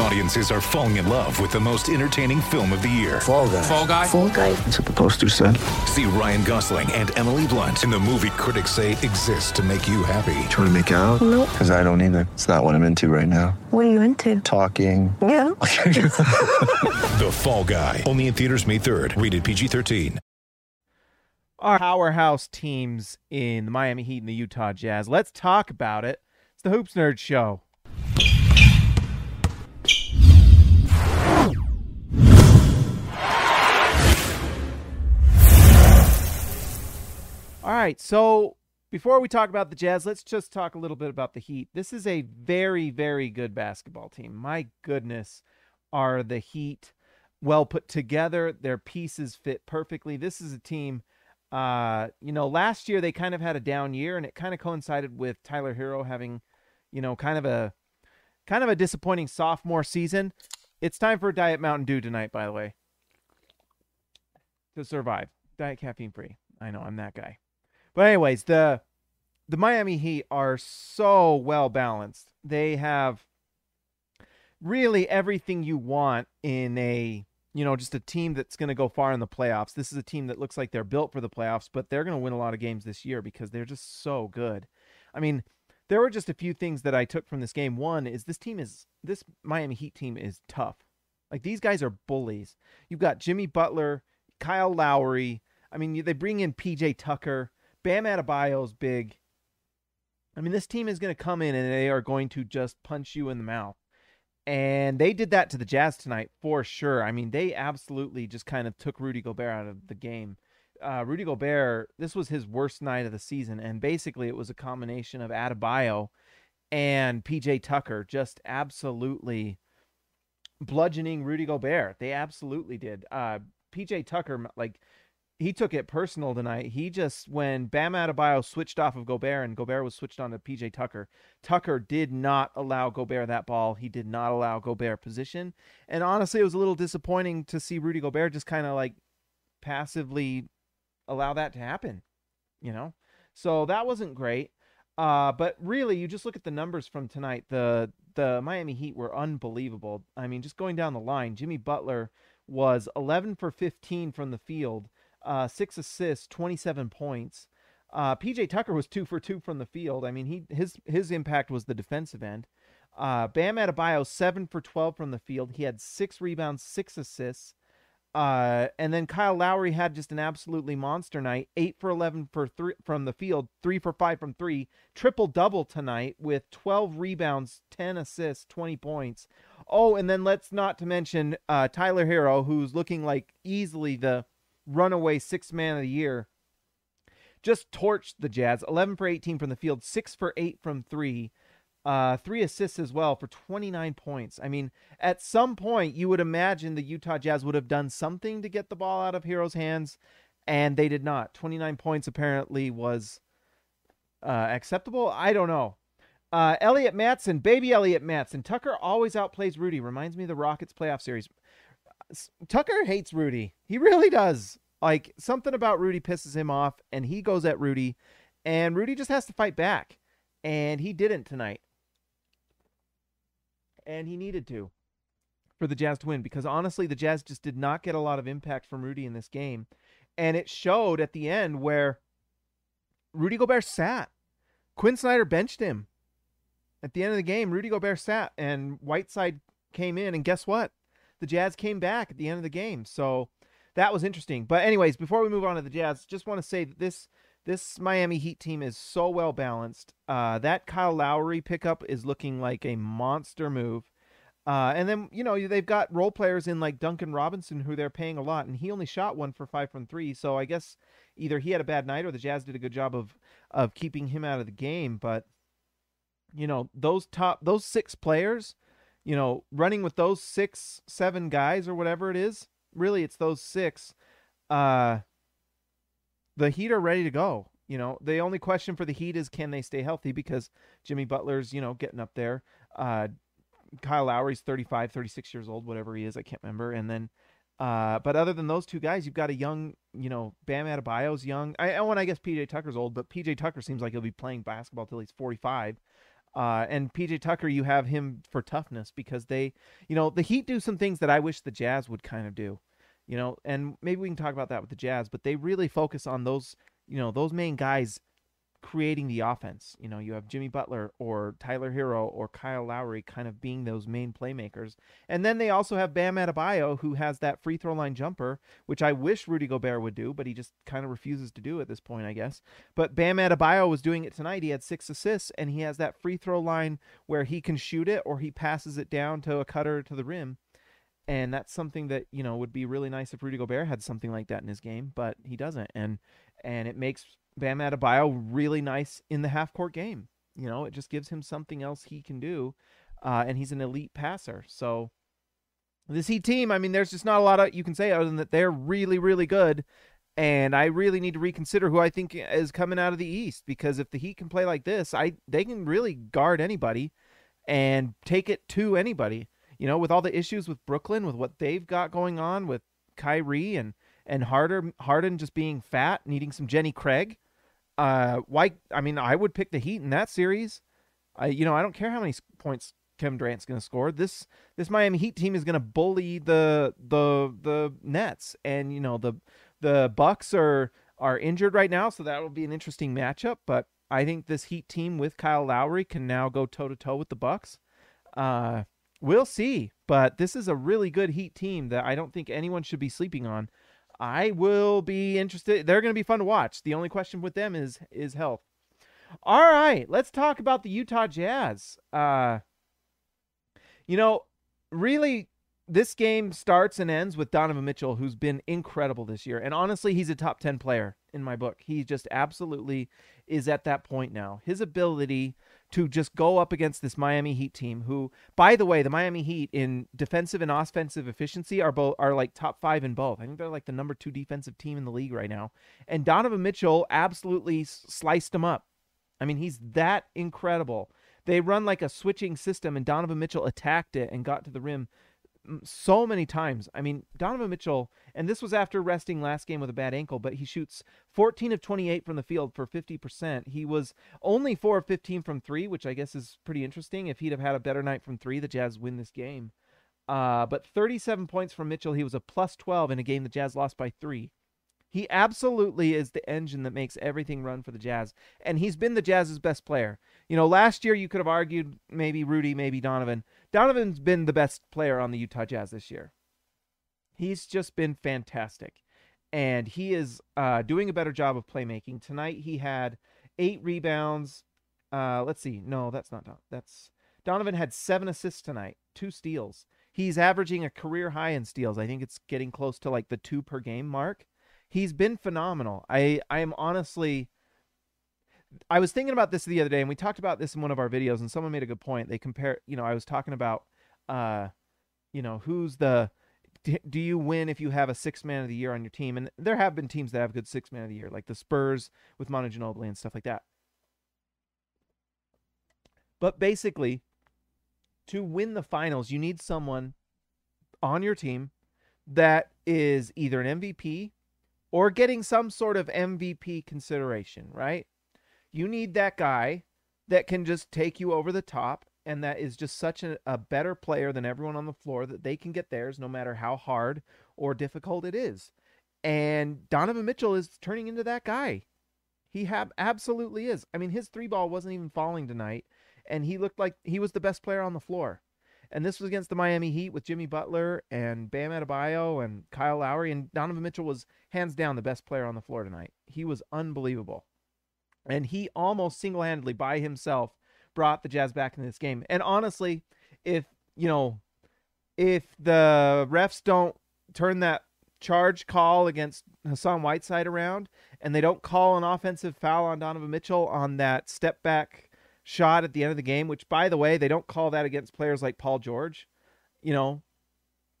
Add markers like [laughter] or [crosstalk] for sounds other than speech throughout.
Audiences are falling in love with the most entertaining film of the year. Fall guy. Fall guy. Fall guy. That's what the poster said. See Ryan Gosling and Emily Blunt in the movie critics say exists to make you happy. Trying to make it out? Nope. Because I don't either. It's not what I'm into right now. What are you into? Talking. Yeah. [laughs] [laughs] The Fall Guy. Only in theaters May 3rd. Rated PG-13. our powerhouse teams in the Miami Heat and the Utah Jazz. Let's talk about it. It's the Hoops Nerd Show. All right, so before we talk about the Jazz, let's just talk a little bit about the Heat. This is a very, very good basketball team. My goodness, are the Heat well put together? Their pieces fit perfectly. This is a team uh, you know, last year they kind of had a down year, and it kind of coincided with Tyler Herro having, you know, kind of a kind of a disappointing sophomore season. It's time for Diet Mountain Dew tonight, by the way, to survive. Diet caffeine free. I know I'm that guy. But anyways, the the Miami Heat are so well balanced. They have really everything you want in a you know, just a team that's going to go far in the playoffs. This is a team that looks like they're built for the playoffs, but they're going to win a lot of games this year because they're just so good. I mean, there were just a few things that I took from this game. One is this team is this Miami Heat team is tough. Like these guys are bullies. You've got Jimmy Butler, Kyle Lowry. I mean, they bring in PJ Tucker. Bam Adebayo's big. I mean, this team is going to come in and they are going to just punch you in the mouth. And they did that to the Jazz tonight for sure. I mean, they absolutely just kind of took Rudy Gobert out of the game. Uh, Rudy Gobert, this was his worst night of the season. And basically, it was a combination of Adebayo and PJ Tucker just absolutely bludgeoning Rudy Gobert. They absolutely did. Uh, PJ Tucker, like, he took it personal tonight. He just when Bam Adebayo switched off of Gobert and Gobert was switched on to PJ Tucker. Tucker did not allow Gobert that ball. He did not allow Gobert position. And honestly, it was a little disappointing to see Rudy Gobert just kind of like passively allow that to happen. You know, so that wasn't great. Uh, but really, you just look at the numbers from tonight. The the Miami Heat were unbelievable. I mean, just going down the line, Jimmy Butler was 11 for 15 from the field uh, six assists, 27 points. Uh, PJ Tucker was two for two from the field. I mean, he his his impact was the defensive end. Uh, Bam Adebayo seven for 12 from the field. He had six rebounds, six assists. Uh, and then Kyle Lowry had just an absolutely monster night. Eight for 11 for three from the field, three for five from three. Triple double tonight with 12 rebounds, 10 assists, 20 points. Oh, and then let's not to mention uh, Tyler Herro, who's looking like easily the runaway six man of the year, just torched the Jazz. 11 for 18 from the field, 6 for 8 from 3. Uh, three assists as well for 29 points. I mean, at some point, you would imagine the Utah Jazz would have done something to get the ball out of Herro's hands, and they did not. 29 points apparently was uh, acceptable. I don't know. Uh, Elliot Matson, baby Elliot Matson. Tucker always outplays Rudy. Reminds me of the Rockets playoff series. Tucker hates Rudy. He really does. Like something about Rudy pisses him off, and he goes at Rudy, and Rudy just has to fight back, and he didn't tonight, and he needed to for the Jazz to win because honestly, the Jazz just did not get a lot of impact from Rudy in this game, and it showed at the end where Rudy Gobert sat. Quinn Snyder benched him. At the end of the game, Rudy Gobert sat, and Whiteside came in, and guess what? The Jazz came back at the end of the game. So that was interesting. But anyways, before we move on to the Jazz, just want to say that this this Miami Heat team is so well balanced. Uh, that Kyle Lowry pickup is looking like a monster move. Uh, and then you know they've got role players in like Duncan Robinson who they're paying a lot, and he only shot one for five from three. So I guess either he had a bad night or the Jazz did a good job of of keeping him out of the game. But you know those top those six players you know, running with those six, seven guys or whatever it is, really it's those six. Uh, the Heat are ready to go. You know, the only question for the Heat is can they stay healthy because Jimmy Butler's, you know, getting up there. Uh, Kyle Lowry's 35, 36 years old, whatever he is, I can't remember. And then, uh, but other than those two guys, you've got a young you know, Bam Adebayo's young. I, and I guess PJ Tucker's old, but PJ Tucker seems like he'll be playing basketball till he's 45. Uh, and PJ Tucker, you have him for toughness because they, you know, the Heat do some things that I wish the Jazz would kind of do, you know, and maybe we can talk about that with the Jazz, but they really focus on those, you know, those main guys creating the offense. You know, you have Jimmy Butler or Tyler Herro or Kyle Lowry kind of being those main playmakers. And then they also have Bam Adebayo who has that free throw line jumper, which I wish Rudy Gobert would do, but he just kind of refuses to do at this point, I guess. But Bam Adebayo was doing it tonight. He had six assists and he has that free throw line where he can shoot it or he passes it down to a cutter to the rim. And that's something that, you know, would be really nice if Rudy Gobert had something like that in his game, but he doesn't. And and it makes Bam Adebayo really nice in the half court game. You know, it just gives him something else he can do, uh, and he's an elite passer. So this Heat team, I mean, there's just not a lot of you can say other than that they're really, really good. And I really need to reconsider who I think is coming out of the East because if the Heat can play like this, I they can really guard anybody and take it to anybody. You know, with all the issues with Brooklyn, with what they've got going on with Kyrie and and Harder Harden just being fat, needing some Jenny Craig. Uh, why? I mean, I would pick the Heat in that series. I, you know, I don't care how many points Kevin Durant's going to score. This this Miami Heat team is going to bully the the the Nets, and you know the the Bucks are are injured right now, so that will be an interesting matchup. But I think this Heat team with Kyle Lowry can now go toe to toe with the Bucks. Uh, we'll see, but this is a really good Heat team that I don't think anyone should be sleeping on. I will be interested. They're going to be fun to watch. The only question with them is is health. All right, let's talk about the Utah Jazz. Uh, you know, really, this game starts and ends with Donovan Mitchell, who's been incredible this year. And honestly, he's a top 10 player in my book. He just absolutely is at that point now. His ability to just go up against this Miami Heat team who by the way the Miami Heat in defensive and offensive efficiency are both are like top 5 in both. I think they're like the number 2 defensive team in the league right now. And Donovan Mitchell absolutely sliced them up. I mean, he's that incredible. They run like a switching system and Donovan Mitchell attacked it and got to the rim so many times. I mean, Donovan Mitchell, and this was after resting last game with a bad ankle, but he shoots 14 of 28 from the field for 50%. He was only 4 of 15 from 3, which I guess is pretty interesting. If he'd have had a better night from 3, the Jazz win this game. Uh, but 37 points from Mitchell. He was a plus 12 in a game the Jazz lost by 3. He absolutely is the engine that makes everything run for the Jazz, and he's been the Jazz's best player. You know, last year you could have argued maybe Rudy, maybe Donovan. Donovan's been the best player on the Utah Jazz this year. He's just been fantastic, and he is uh, doing a better job of playmaking. Tonight he had eight rebounds. Uh, let's see. No, that's not Don. That's Donovan had seven assists tonight, two steals. He's averaging a career high in steals. I think it's getting close to like the two per game mark he's been phenomenal. I I am honestly I was thinking about this the other day and we talked about this in one of our videos and someone made a good point. They compare, you know, I was talking about uh you know, who's the do you win if you have a six man of the year on your team? And there have been teams that have good six man of the year, like the Spurs with Manu Ginobili and stuff like that. But basically, to win the finals, you need someone on your team that is either an MVP or getting some sort of MVP consideration, right? You need that guy that can just take you over the top and that is just such a, a, better player than everyone on the floor that they can get theirs no matter how hard or difficult it is. And Donovan Mitchell is turning into that guy. He have absolutely is. I mean, his three ball wasn't even falling tonight, and he looked like he was the best player on the floor. And this was against the Miami Heat with Jimmy Butler and Bam Adebayo and Kyle Lowry. And Donovan Mitchell was hands down the best player on the floor tonight. He was unbelievable. And he almost single handedly by himself brought the Jazz back into this game. And honestly, if, you know, if the refs don't turn that charge call against Hassan Whiteside around and they don't call an offensive foul on Donovan Mitchell on that step back shot at the end of the game, which by the way, they don't call that against players like Paul George. You know,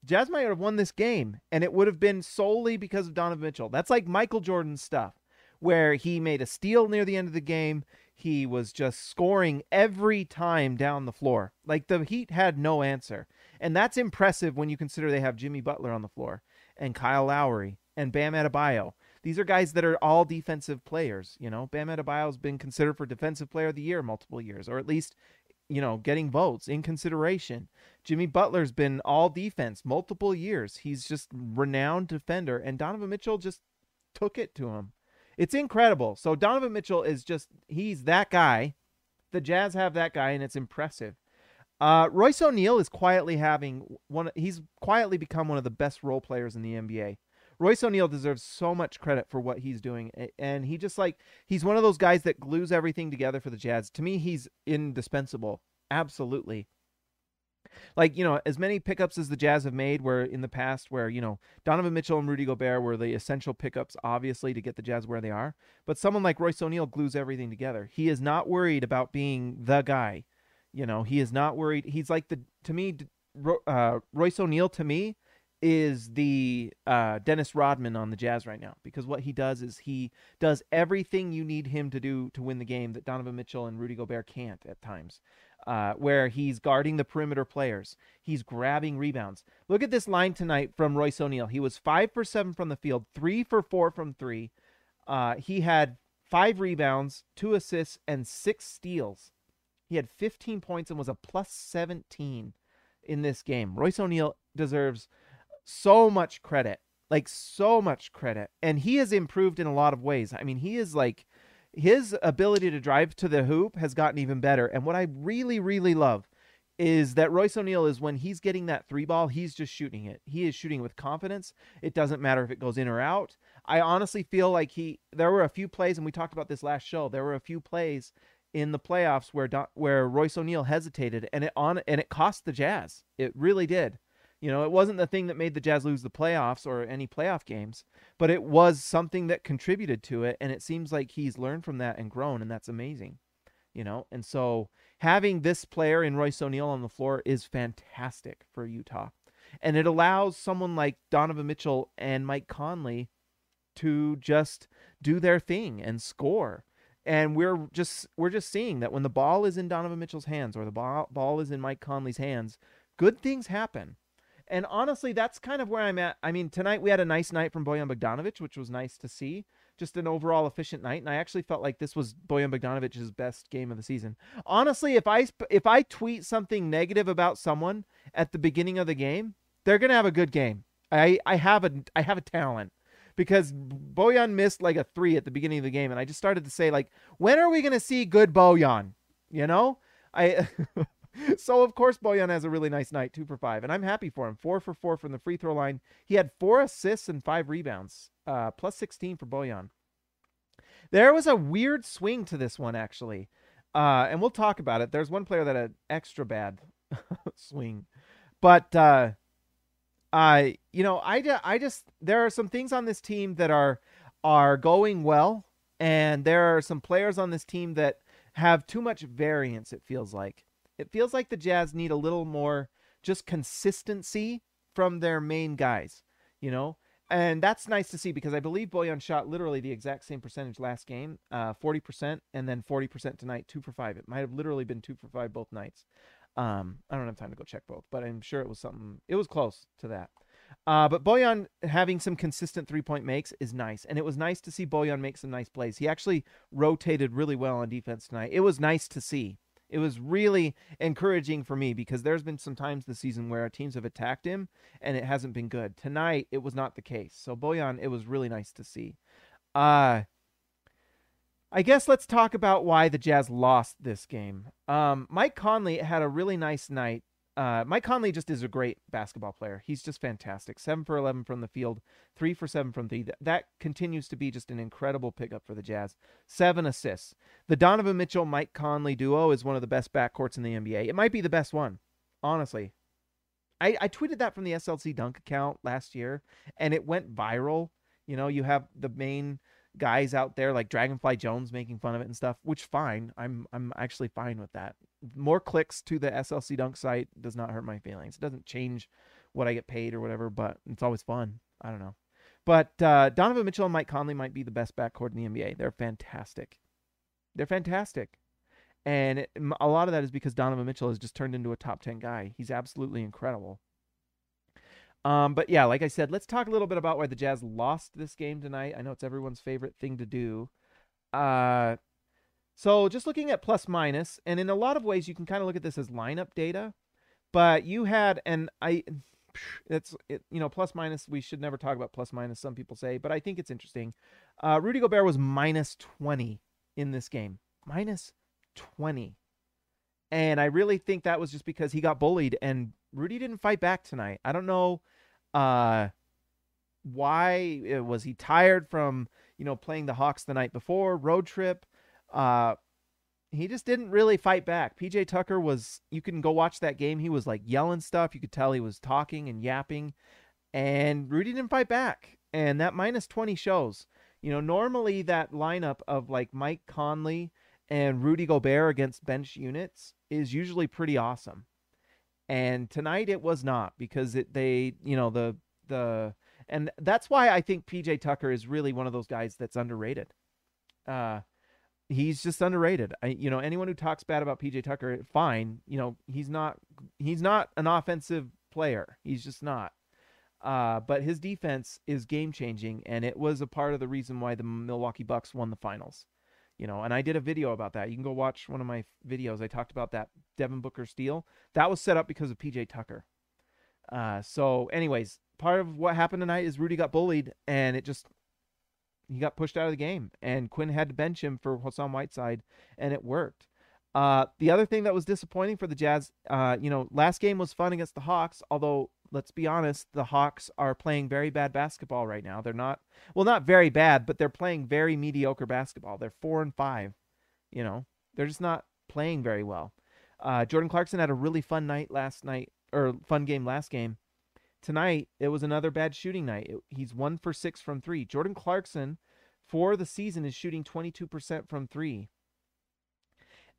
Jazz might have won this game, and it would have been solely because of Donovan Mitchell. That's like Michael Jordan stuff, where he made a steal near the end of the game. He was just scoring every time down the floor. Like the Heat had no answer. And that's impressive when you consider they have Jimmy Butler on the floor and Kyle Lowry and Bam Adebayo. These are guys that are all defensive players. You know, Bam Adebayo has been considered for Defensive Player of the Year multiple years, or at least, you know, getting votes in consideration. Jimmy Butler's been all defense multiple years. He's just renowned defender, and Donovan Mitchell just took it to him. It's incredible. So Donovan Mitchell is just he's that guy. The Jazz have that guy, and it's impressive. Uh, Royce O'Neale is quietly having one. He's quietly become one of the best role players in the NBA. Royce O'Neale deserves so much credit for what he's doing, and he just like he's one of those guys that glues everything together for the Jazz. To me, he's indispensable. Absolutely. Like you know, as many pickups as the Jazz have made, where in the past, where you know Donovan Mitchell and Rudy Gobert were the essential pickups, obviously to get the Jazz where they are. But someone like Royce O'Neale glues everything together. He is not worried about being the guy. You know, he is not worried. He's like the to me, uh, Royce O'Neale to me is the uh, Dennis Rodman on the Jazz right now because what he does is he does everything you need him to do to win the game that Donovan Mitchell and Rudy Gobert can't at times. Uh, where he's guarding the perimeter players, he's grabbing rebounds. Look at this line tonight from Royce O'Neale. He was five for seven from the field, three for four from three. Uh, he had five rebounds, two assists, and six steals. He had 15 points and was a plus 17 in this game. Royce O'Neale deserves so much credit, like so much credit. And he has improved in a lot of ways. I mean, he is like his ability to drive to the hoop has gotten even better. And what I really, really love is that Royce O'Neale is when he's getting that three ball, he's just shooting it. He is shooting with confidence. It doesn't matter if it goes in or out. I honestly feel like he there were a few plays and we talked about this last show. There were a few plays in the playoffs where where Royce O'Neale hesitated and it on and it cost the Jazz. It really did. You know, it wasn't the thing that made the Jazz lose the playoffs or any playoff games, but it was something that contributed to it and it seems like he's learned from that and grown and that's amazing. You know, and so having this player in Royce O'Neale on the floor is fantastic for Utah. And it allows someone like Donovan Mitchell and Mike Conley to just do their thing and score and we're just we're just seeing that when the ball is in Donovan Mitchell's hands or the ball, ball is in Mike Conley's hands, good things happen. And honestly, that's kind of where I'm at. I mean, tonight we had a nice night from Bojan Bogdanovic, which was nice to see. Just an overall efficient night, and I actually felt like this was Bojan Bogdanovic's best game of the season. Honestly, if I if I tweet something negative about someone at the beginning of the game, they're gonna have a good game. I I have a I have a talent because Bojan missed like a three at the beginning of the game, and I just started to say like, when are we gonna see good Bojan? You know, I. [laughs] [laughs] so of course Bojan has a really nice night, two for five, and I'm happy for him. Four for four from the free throw line. He had four assists and five rebounds, uh, plus 16 for Bojan. There was a weird swing to this one actually, uh, and we'll talk about it. There's one player that had extra bad [laughs] swing, but uh, I, you know, I, I just there are some things on this team that are are going well, and there are some players on this team that have too much variance. It feels like it feels like the Jazz need a little more just consistency from their main guys, you know. And that's nice to see because I believe Bojan shot literally the exact same percentage last game, uh, 40%, and then 40% tonight, two for five. It might have literally been two for five both nights. Um, I don't have time to go check both, but I'm sure it was something. It was close to that. Uh, but Bojan having some consistent three point makes is nice, and it was nice to see Bojan make some nice plays. He actually rotated really well on defense tonight. It was nice to see. It was really encouraging for me because there's been some times this season where our teams have attacked him and it hasn't been good. Tonight it was not the case. So Bojan, it was really nice to see. Uh I guess let's talk about why the Jazz lost this game. Um, Mike Conley had a really nice night. Uh, Mike Conley just is a great basketball player. He's just fantastic. Seven for eleven from the field, three for seven from three. That continues to be just an incredible pickup for the Jazz. Seven assists. The Donovan Mitchell Mike Conley duo is one of the best backcourts in the NBA. It might be the best one, honestly. I, I tweeted that from the SLC Dunk account last year, and it went viral. You know, you have the main guys out there like Dragonfly Jones making fun of it and stuff, which fine. I'm I'm actually fine with that. More clicks to the SLC Dunk site does not hurt my feelings. It doesn't change what I get paid or whatever, but it's always fun. I don't know. But uh, Donovan Mitchell and Mike Conley might be the best backcourt in the NBA. They're fantastic. They're fantastic. And it, a lot of that is because Donovan Mitchell has just turned into a top 10 guy. He's absolutely incredible. Um, but yeah, like I said, let's talk a little bit about why the Jazz lost this game tonight. I know it's everyone's favorite thing to do. Uh, so just looking at plus minus, and in a lot of ways, you can kind of look at this as lineup data. But you had, and I, it's it, you know plus minus. We should never talk about plus minus. Some people say, but I think it's interesting. Uh, Rudy Gobert was minus twenty in this game, minus twenty, and I really think that was just because he got bullied, and Rudy didn't fight back tonight. I don't know uh, why was he tired from you know playing the Hawks the night before road trip. Uh, he just didn't really fight back. PJ Tucker was, you can go watch that game. He was like yelling stuff. You could tell he was talking and yapping. And Rudy didn't fight back. And that minus 20 shows. You know, normally that lineup of like Mike Conley and Rudy Gobert against bench units is usually pretty awesome. And tonight it was not because it they, you know, the the and that's why I think PJ Tucker is really one of those guys that's underrated. Uh he's just underrated. I, you know, anyone who talks bad about PJ Tucker, fine. You know, he's not he's not an offensive player. He's just not. Uh, but his defense is game changing, and it was a part of the reason why the Milwaukee Bucks won the finals. You know, and I did a video about that. You can go watch one of my videos. I talked about that Devin Booker steal. That was set up because of PJ Tucker. Uh, so, anyways, part of what happened tonight is Rudy got bullied, and it just he got pushed out of the game, and Quinn had to bench him for Hassan Whiteside, and it worked. Uh, the other thing that was disappointing for the Jazz, uh, you know, last game was fun against the Hawks, although let's be honest, the Hawks are playing very bad basketball right now. They're not, well, not very bad, but they're playing very mediocre basketball. They're four and five, you know, they're just not playing very well. Uh, Jordan Clarkson had a really fun night last night, or fun game last game. Tonight, it was another bad shooting night. He's one for six from three. Jordan Clarkson, for the season, is shooting 22% from three.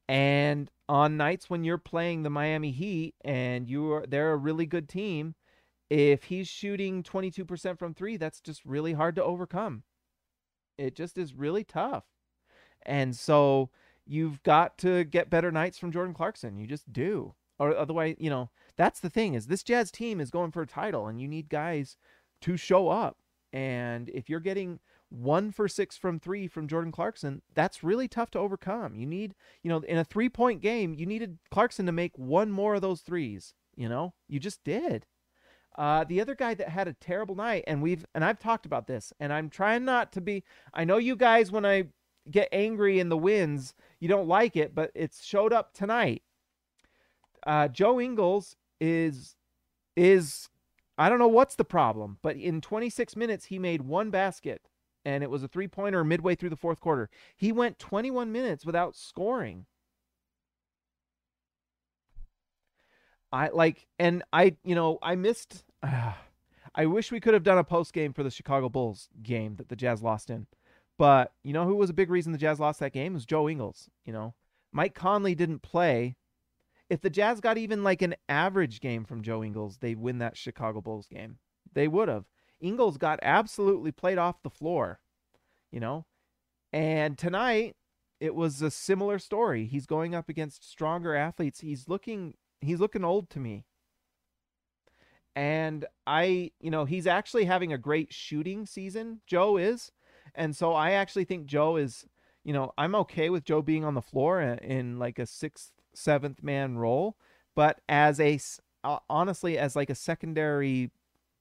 And on nights when you're playing the Miami Heat and you are they're a really good team, if he's shooting 22% from 3, that's just really hard to overcome. It just is really tough. And so you've got to get better nights from Jordan Clarkson. You just do. Or otherwise, you know, that's the thing is this Jazz team is going for a title and you need guys to show up. And if you're getting one for six from three from Jordan Clarkson, that's really tough to overcome. You need, you know, in a three point game, you needed Clarkson to make one more of those threes. You know, you just did. Uh, the other guy that had a terrible night, and we've and I've talked about this, and I'm trying not to be. I know you guys when I get angry in the wins, you don't like it, but it's showed up tonight. Uh, Joe Ingles is is I don't know what's the problem, but in 26 minutes he made one basket and it was a three pointer midway through the fourth quarter. He went 21 minutes without scoring. I like, and I, you know, I missed. Uh, [sighs] I wish we could have done a post game for the Chicago Bulls game that the Jazz lost in. But you know who was a big reason the Jazz lost that game? It was Joe Ingles. You know, Mike Conley didn't play. If the Jazz got even like an average game from Joe Ingles, they'd win that Chicago Bulls game. They would have. Ingles got absolutely played off the floor, you know. And tonight it was a similar story. He's going up against stronger athletes. He's looking he's looking old to me. And I, you know, he's actually having a great shooting season, Joe is. And so I actually think Joe is, you know, I'm okay with Joe being on the floor in, in like a sixth, seventh man role, but as a, uh, honestly, as like a secondary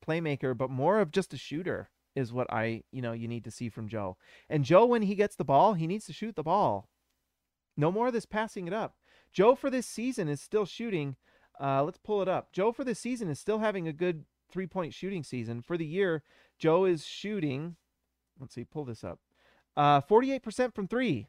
playmaker, but more of just a shooter is what I, you know, you need to see from Joe. And Joe, when he gets the ball, he needs to shoot the ball. No more of this passing it up. Joe for this season is still shooting. Uh, let's pull it up. Joe for this season is still having a good three point shooting season. For the year, Joe is shooting. Let's see, pull this up. Uh, 48% from three.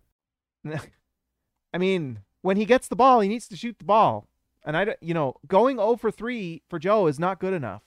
[laughs] I mean, when he gets the ball, he needs to shoot the ball. And I, you know, going 0 for 3 for Joe is not good enough.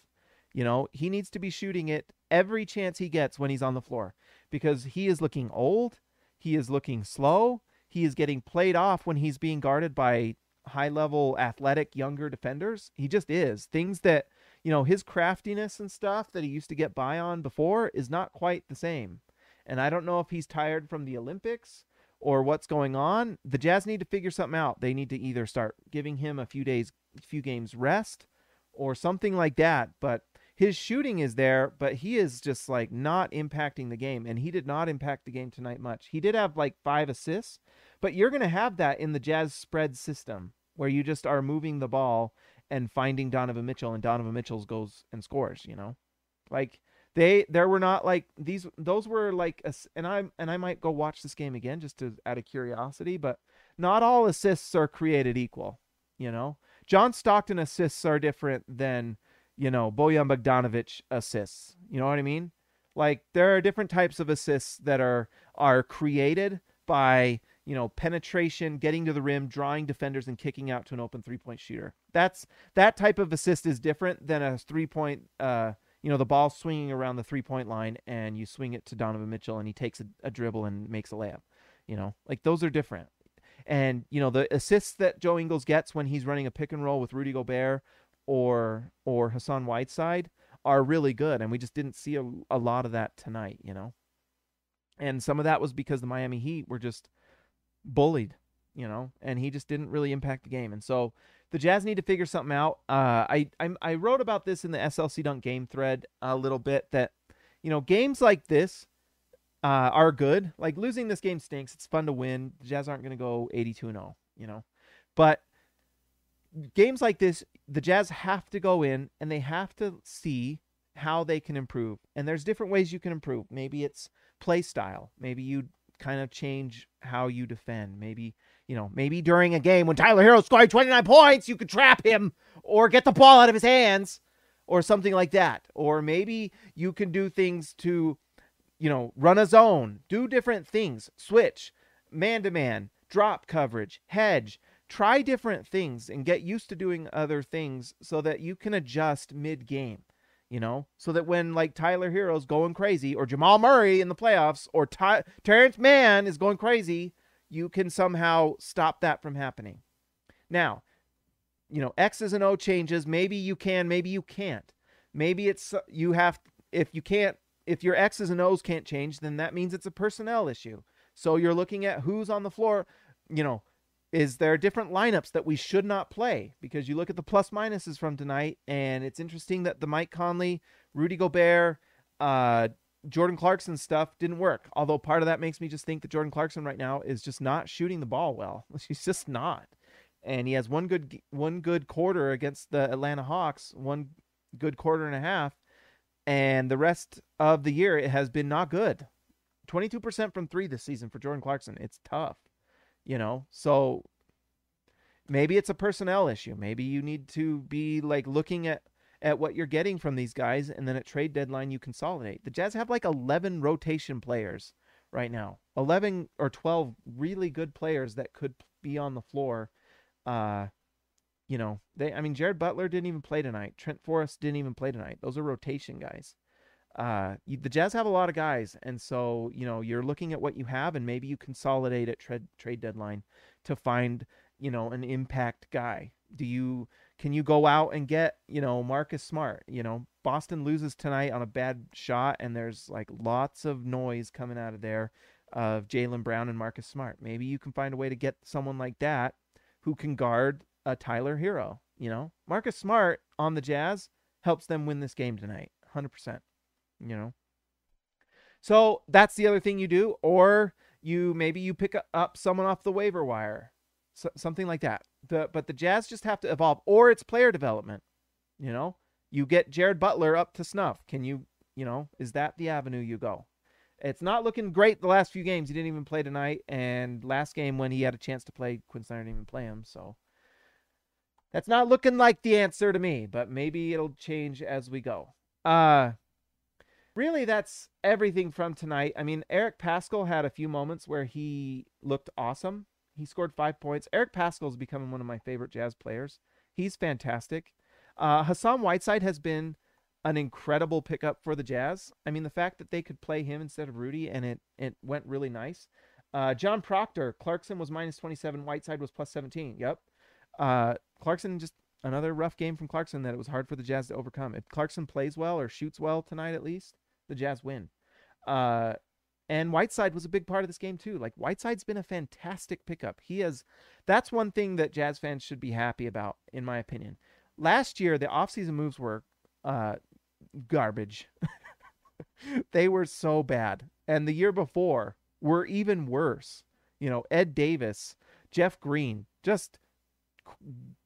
You know, he needs to be shooting it every chance he gets when he's on the floor because he is looking old. He is looking slow. He is getting played off when he's being guarded by high level, athletic, younger defenders. He just is. Things that, you know, his craftiness and stuff that he used to get by on before is not quite the same. And I don't know if he's tired from the Olympics or what's going on. The Jazz need to figure something out. They need to either start giving him a few days, a few games rest or something like that. But his shooting is there, but he is just like not impacting the game. And he did not impact the game tonight much. He did have like five assists, but you're going to have that in the Jazz spread system where you just are moving the ball and finding Donovan Mitchell, and Donovan Mitchell goes and scores, you know? Like they there were not like these those were like ass- and I and I might go watch this game again just to out of curiosity, but not all assists are created equal, you know. John Stockton assists are different than, you know, Bojan Bogdanovic assists. You know what I mean? Like there are different types of assists that are are created by, you know, penetration, getting to the rim, drawing defenders and kicking out to an open three-point shooter. That's that type of assist is different than a three-point uh you know, the ball swinging around the three-point line and you swing it to Donovan Mitchell and he takes a, a dribble and makes a layup. You know, like those are different. And you know the assists that Joe Ingles gets when he's running a pick and roll with Rudy Gobert or or Hassan Whiteside are really good, and we just didn't see a, a lot of that tonight. You know, and some of that was because the Miami Heat were just bullied. You know, and he just didn't really impact the game, and so the Jazz need to figure something out. Uh, I, I I wrote about this in the SLC Dunk game thread a little bit that you know games like this uh, are good. Like losing this game stinks. It's fun to win. The Jazz aren't going to go 82 0, you know. But games like this, the Jazz have to go in and they have to see how they can improve. And there's different ways you can improve. Maybe it's play style. Maybe you kind of change how you defend. Maybe, you know, maybe during a game when Tyler Herro scoring 29 points, you could trap him or get the ball out of his hands or something like that. Or maybe you can do things to you know, run a zone, do different things, switch, man to man, drop coverage, hedge, try different things and get used to doing other things so that you can adjust mid game, you know, so that when like Tyler Herro's going crazy or Jamal Murray in the playoffs or Ty- Terrence Mann is going crazy, you can somehow stop that from happening. Now, you know, X's and O changes. Maybe you can, maybe you can't. Maybe it's you have, if you can't if your X's and O's can't change, then that means it's a personnel issue. So you're looking at who's on the floor. You know, is there different lineups that we should not play? Because you look at the plus minuses from tonight, and it's interesting that the Mike Conley, Rudy Gobert, uh, Jordan Clarkson stuff didn't work. Although part of that makes me just think that Jordan Clarkson right now is just not shooting the ball well. [laughs] He's just not. And he has one good one good quarter against the Atlanta Hawks, one good quarter and a half and the rest of the year it has been not good. 22% from 3 this season for Jordan Clarkson. It's tough. You know. So maybe it's a personnel issue. Maybe you need to be like looking at at what you're getting from these guys and then at trade deadline you consolidate. The Jazz have like 11 rotation players right now. 11 or 12 really good players that could be on the floor uh you know, they I mean Jared Butler didn't even play tonight. Trent Forrest didn't even play tonight. Those are rotation guys. Uh, you, the Jazz have a lot of guys, and so you know you're looking at what you have, and maybe you consolidate at trade trade deadline to find you know an impact guy. Do you can you go out and get you know Marcus Smart? You know Boston loses tonight on a bad shot, and there's like lots of noise coming out of there of Jaylen Brown and Marcus Smart. Maybe you can find a way to get someone like that who can guard a Tyler Herro. You know, Marcus Smart on the Jazz helps them win this game tonight, hundred percent. You know, so that's the other thing you do, or you maybe you pick up someone off the waiver wire, so, something like that. The but the Jazz just have to evolve, or it's player development. You know, You get Jared Butler up to snuff. Can you, you know, is that the avenue you go? It's not looking great the last few games. He didn't even play tonight, and last game when he had a chance to play, Quinn Snyder didn't even play him. So that's not looking like the answer to me. But maybe it'll change as we go. Uh really that's everything from tonight. I mean, Eric Paschall had a few moments where he looked awesome. He scored five points. Eric Paschall is becoming one of my favorite Jazz players. He's fantastic. Uh, Hassan Whiteside has been an incredible pickup for the Jazz. I mean, the fact that they could play him instead of Rudy and it it went really nice. Uh, John Proctor, Clarkson was minus 27, Whiteside was plus 17. Yep. Uh, Clarkson just another rough game from Clarkson that it was hard for the Jazz to overcome. If Clarkson plays well or shoots well tonight, at least the Jazz win. Uh, and Whiteside was a big part of this game too. Like Whiteside's been a fantastic pickup. He has. That's one thing that Jazz fans should be happy about, in my opinion. Last year, the offseason moves were uh, garbage. [laughs] they were so bad. And the year before were even worse. You know, Ed Davis, Jeff Green, just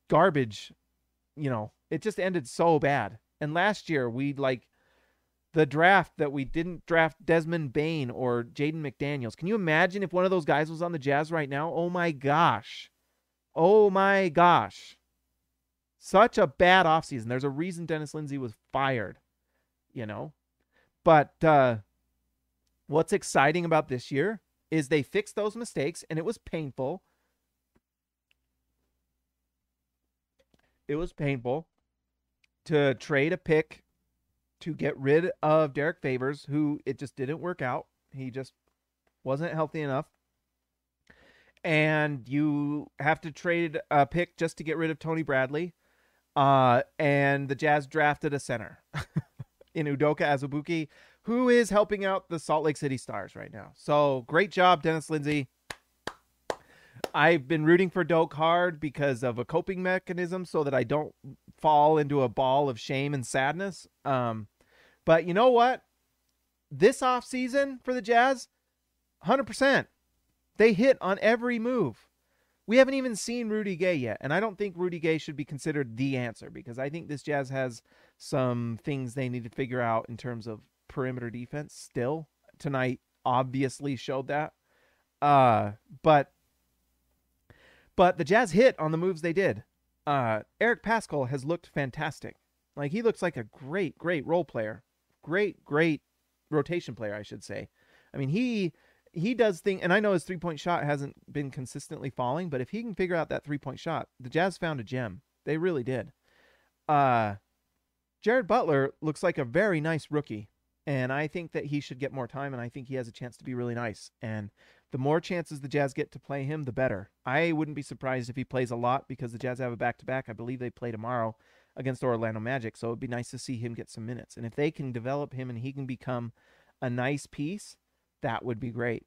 garbage. You know, it just ended so bad. And last year, we like the draft that we didn't draft Desmond Bane or Jaden McDaniels. Can you imagine if one of those guys was on the Jazz right now? Oh my gosh. Oh my gosh. Such a bad offseason. There's a reason Dennis Lindsey was fired, you know? But uh, what's exciting about this year is they fixed those mistakes, and it was painful. It was painful to trade a pick to get rid of Derrick Favors, who it just didn't work out. He just wasn't healthy enough. And you have to trade a pick just to get rid of Tony Bradley. Uh, and the Jazz drafted a center [laughs] in Udoka Azubuike, who is helping out the Salt Lake City Stars right now. So great job, Dennis Lindsey. I've been rooting for Doak hard because of a coping mechanism so that I don't fall into a ball of shame and sadness. Um, but you know what? This off season for the Jazz, 100%. They hit on every move. We haven't even seen Rudy Gay yet, and I don't think Rudy Gay should be considered the answer because I think this Jazz has some things they need to figure out in terms of perimeter defense still. Tonight obviously showed that. Uh, but but the Jazz hit on the moves they did. Uh, Eric Paschall has looked fantastic. Like he looks like a great, great role player. Great, great rotation player, I should say. I mean, he he does thing, and I know his three point shot hasn't been consistently falling, but if he can figure out that three point shot, the Jazz found a gem. They really did. Uh, Jared Butler looks like a very nice rookie, and I think that he should get more time, and I think he has a chance to be really nice. And the more chances the Jazz get to play him, the better. I wouldn't be surprised if he plays a lot because the Jazz have a back to back. I believe they play tomorrow against Orlando Magic, so it'd be nice to see him get some minutes. And if they can develop him and he can become a nice piece, that would be great.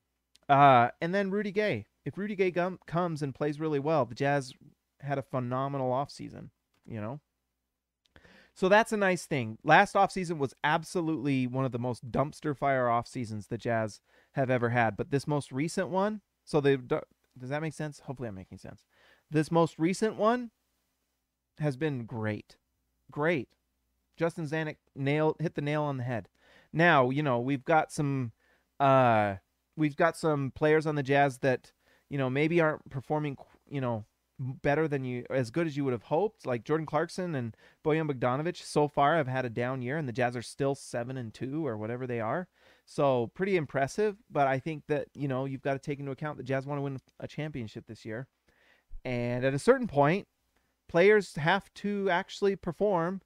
Uh, and then Rudy Gay. If Rudy Gay comes and plays really well, the Jazz had a phenomenal offseason, you know? So that's a nice thing. Last offseason was absolutely one of the most dumpster fire off seasons the Jazz have ever had. But this most recent one, so they does that make sense? Hopefully I'm making sense. This most recent one has been great. Great. Justin Zanik nailed hit the nail on the head. Now, you know, we've got some uh we've got some players on the Jazz that, you know, maybe aren't performing, you know, better than you as good as you would have hoped. Like Jordan Clarkson and Bojan Bogdanovic so far have had a down year and the Jazz are still 7 and 2 or whatever they are. So, pretty impressive, but I think that, you know, you've got to take into account the Jazz want to win a championship this year. And at a certain point, players have to actually perform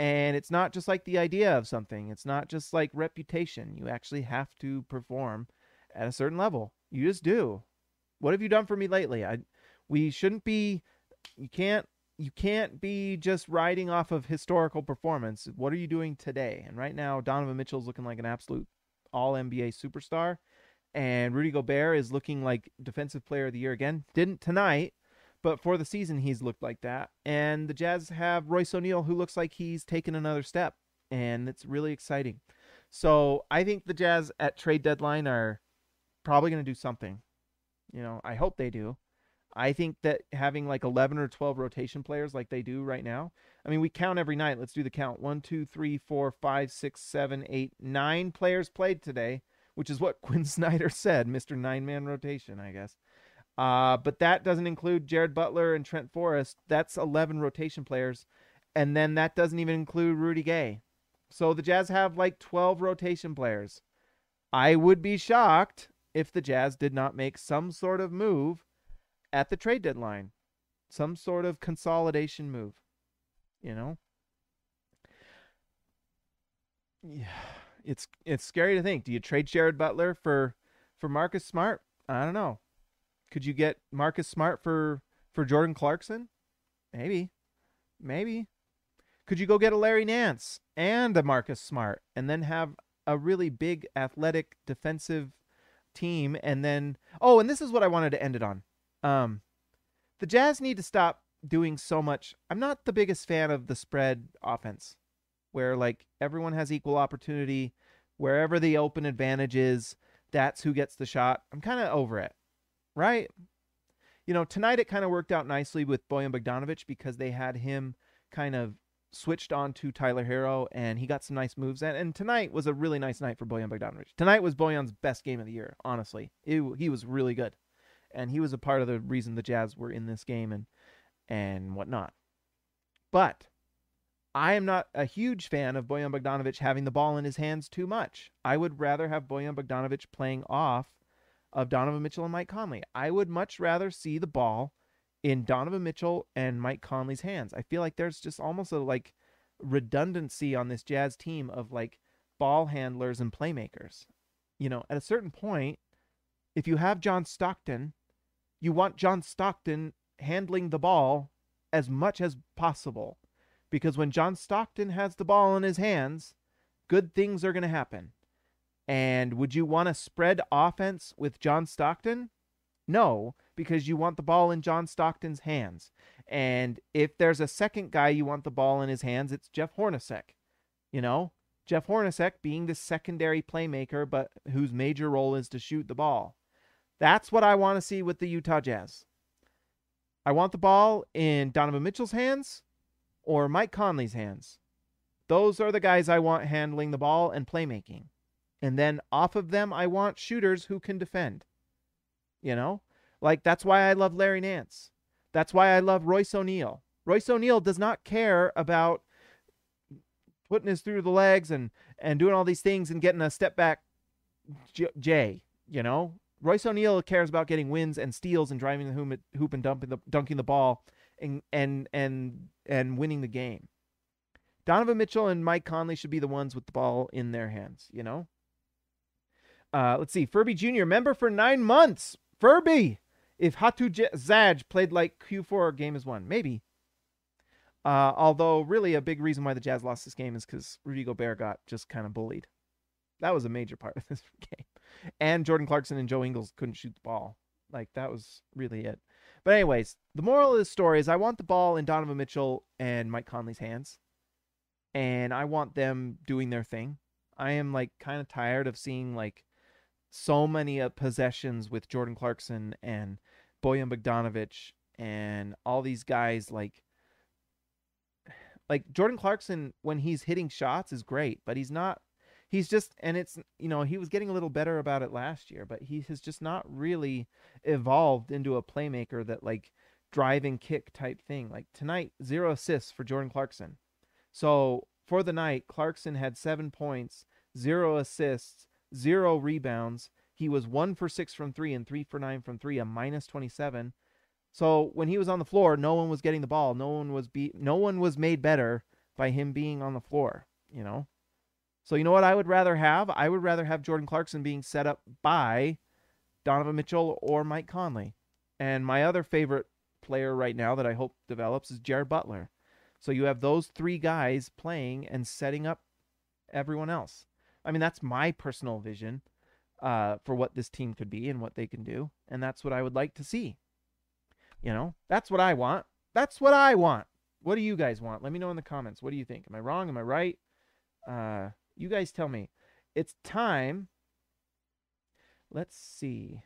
and it's not just like the idea of something. It's not just like reputation. You actually have to perform at a certain level. You just do. What have you done for me lately? I we shouldn't be you can't you can't be just riding off of historical performance. What are you doing today? And right now Donovan Mitchell's looking like an absolute all NBA superstar and Rudy Gobert is looking like defensive player of the year again. Didn't tonight, but for the season he's looked like that. And the Jazz have Royce O'Neale, who looks like he's taken another step and it's really exciting. So, I think the Jazz at trade deadline are probably going to do something. You know, I hope they do. I think that having like 11 or 12 rotation players like they do right now, I mean, we count every night. Let's do the count. One, two, three, four, five, six, seven, eight, nine players played today, which is what [laughs] Quinn Snyder said, Mr. Nine Man rotation, I guess. Uh, but that doesn't include Jared Butler and Trent Forrest. That's 11 rotation players. And then that doesn't even include Rudy Gay. So the Jazz have like 12 rotation players. I would be shocked if the Jazz did not make some sort of move at the trade deadline, some sort of consolidation move. You know? Yeah. It's it's scary to think. Do you trade Jared Butler for for Marcus Smart? I don't know. Could you get Marcus Smart for for Jordan Clarkson? Maybe. Maybe. Could you go get a Larry Nance and a Marcus Smart and then have a really big athletic defensive team and then oh, and this is what I wanted to end it on. Um the Jazz need to stop doing so much. I'm not the biggest fan of the spread offense where like everyone has equal opportunity wherever the open advantage is, that's who gets the shot. I'm kind of over it right? You know, tonight it kind of worked out nicely with Bojan Bogdanovic because they had him kind of switched on to Tyler Herro and he got some nice moves. And, and tonight was a really nice night for Bojan Bogdanovic. Tonight was Bojan's best game of the year, honestly. It, he was really good. And he was a part of the reason the Jazz were in this game and and whatnot. But I am not a huge fan of Bojan Bogdanovic having the ball in his hands too much. I would rather have Bojan Bogdanovic playing off of Donovan Mitchell and Mike Conley. I would much rather see the ball in Donovan Mitchell and Mike Conley's hands. I feel like there's just almost a like redundancy on this Jazz team of like ball handlers and playmakers. You know, at a certain point, if you have John Stockton, you want John Stockton handling the ball as much as possible. Because when John Stockton has the ball in his hands, good things are going to happen. And would you want to spread offense with John Stockton? No, because you want the ball in John Stockton's hands. And if there's a second guy you want the ball in his hands, it's Jeff Hornacek. You know, Jeff Hornacek being the secondary playmaker, but whose major role is to shoot the ball. That's what I want to see with the Utah Jazz. I want the ball in Donovan Mitchell's hands or Mike Conley's hands. Those are the guys I want handling the ball and playmaking. And then off of them, I want shooters who can defend. You know, like that's why I love Larry Nance. That's why I love Royce O'Neale. Royce O'Neale does not care about putting his through the legs and and doing all these things and getting a step back J. You know, Royce O'Neale cares about getting wins and steals and driving the hoop, and the dunking the ball and and and and winning the game. Donovan Mitchell and Mike Conley should be the ones with the ball in their hands. You know, uh, let's see. Furby Jr., member for nine months. Furby! If Hatu Zaj played like Q4, game is won. Maybe. Uh, although, really, a big reason why the Jazz lost this game is because Rudy Gobert got just kind of bullied. That was a major part of this [laughs] game. And Jordan Clarkson and Joe Ingles couldn't shoot the ball. Like, that was really it. But, anyways, the moral of the story is I want the ball in Donovan Mitchell and Mike Conley's hands. And I want them doing their thing. I am, like, kind of tired of seeing, like, so many uh, possessions with Jordan Clarkson and Bojan Bogdanovic and all these guys like [sighs] like Jordan Clarkson when he's hitting shots is great, but he's not he's just and it's you know, he was getting a little better about it last year, but he has just not really evolved into a playmaker that like driving kick type thing. Like tonight, zero assists for Jordan Clarkson. So for the night, Clarkson had seven points, zero assists, zero rebounds. He was one for six from three and three for nine from three, a minus 27. So when he was on the floor, no one was getting the ball. No one was beat. No one was made better by him being on the floor. You know. So you know what I would rather have? I would rather have Jordan Clarkson being set up by Donovan Mitchell or Mike Conley. And my other favorite player right now that I hope develops is Jared Butler. So you have those three guys playing and setting up everyone else. I mean, that's my personal vision uh, for what this team could be and what they can do, and that's what I would like to see. You know, that's what I want. That's what I want. What do you guys want? Let me know in the comments. What do you think? Am I wrong? Am I right? Uh, you guys tell me. It's time. Let's see.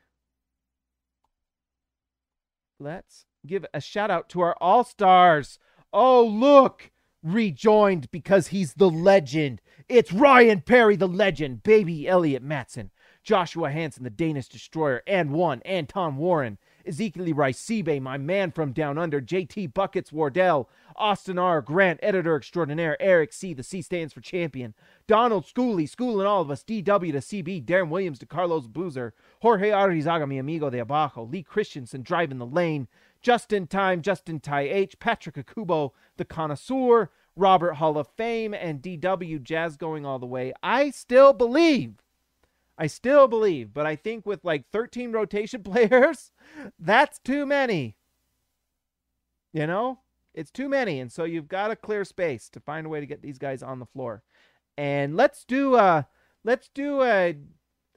Let's give a shout out to our all stars. Oh, look. rejoined because he's the legend. It's Ryan Perry, the legend, baby Elliot Matson, Joshua Hansen, the Danish destroyer, and one, Anton Warren, Ezekiel Raisibe, my man from down under, JT Buckets Wardell, Austin R. Grant, editor extraordinaire, Eric C. The C stands for champion, Donald Schooley, schooling all of us, DW to CB, Darren Williams to Carlos Boozer, Jorge Arizaga, mi amigo de abajo, Lee Christensen driving the lane, Justin Time, Justin Ty H, Patrick Akubo, the connoisseur, Robert Hall of Fame, and DW Jazz going all the way. I still believe I still believe, but I think with like 13 rotation [laughs] players, that's too many. You know, it's too many. And so you've got to clear space to find a way to get these guys on the floor. And let's do a let's do a,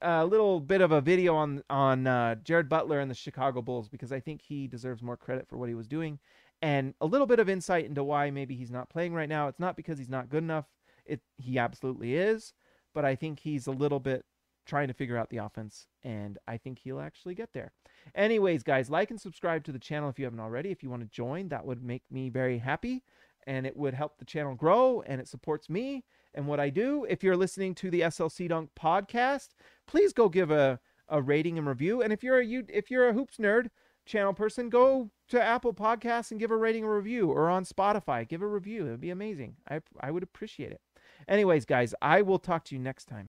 a little bit of a video on on uh, Jared Butler and the Chicago Bulls because I think he deserves more credit for what he was doing, and a little bit of insight into why maybe he's not playing right now. It's not because he's not good enough. It he absolutely is, but I think he's a little bit trying to figure out the offense, and I think he'll actually get there. Anyways, guys, like and subscribe to the channel if you haven't already. If you want to join, that would make me very happy, and it would help the channel grow, and it supports me and what I do. If you're listening to the SLC Dunk podcast, please go give a, a rating and review. And if you're a you if you're a hoops nerd channel person, go to Apple Podcasts and give a rating and review, or on Spotify, give a review. It would be amazing. I I would appreciate it. Anyways, guys, I will talk to you next time.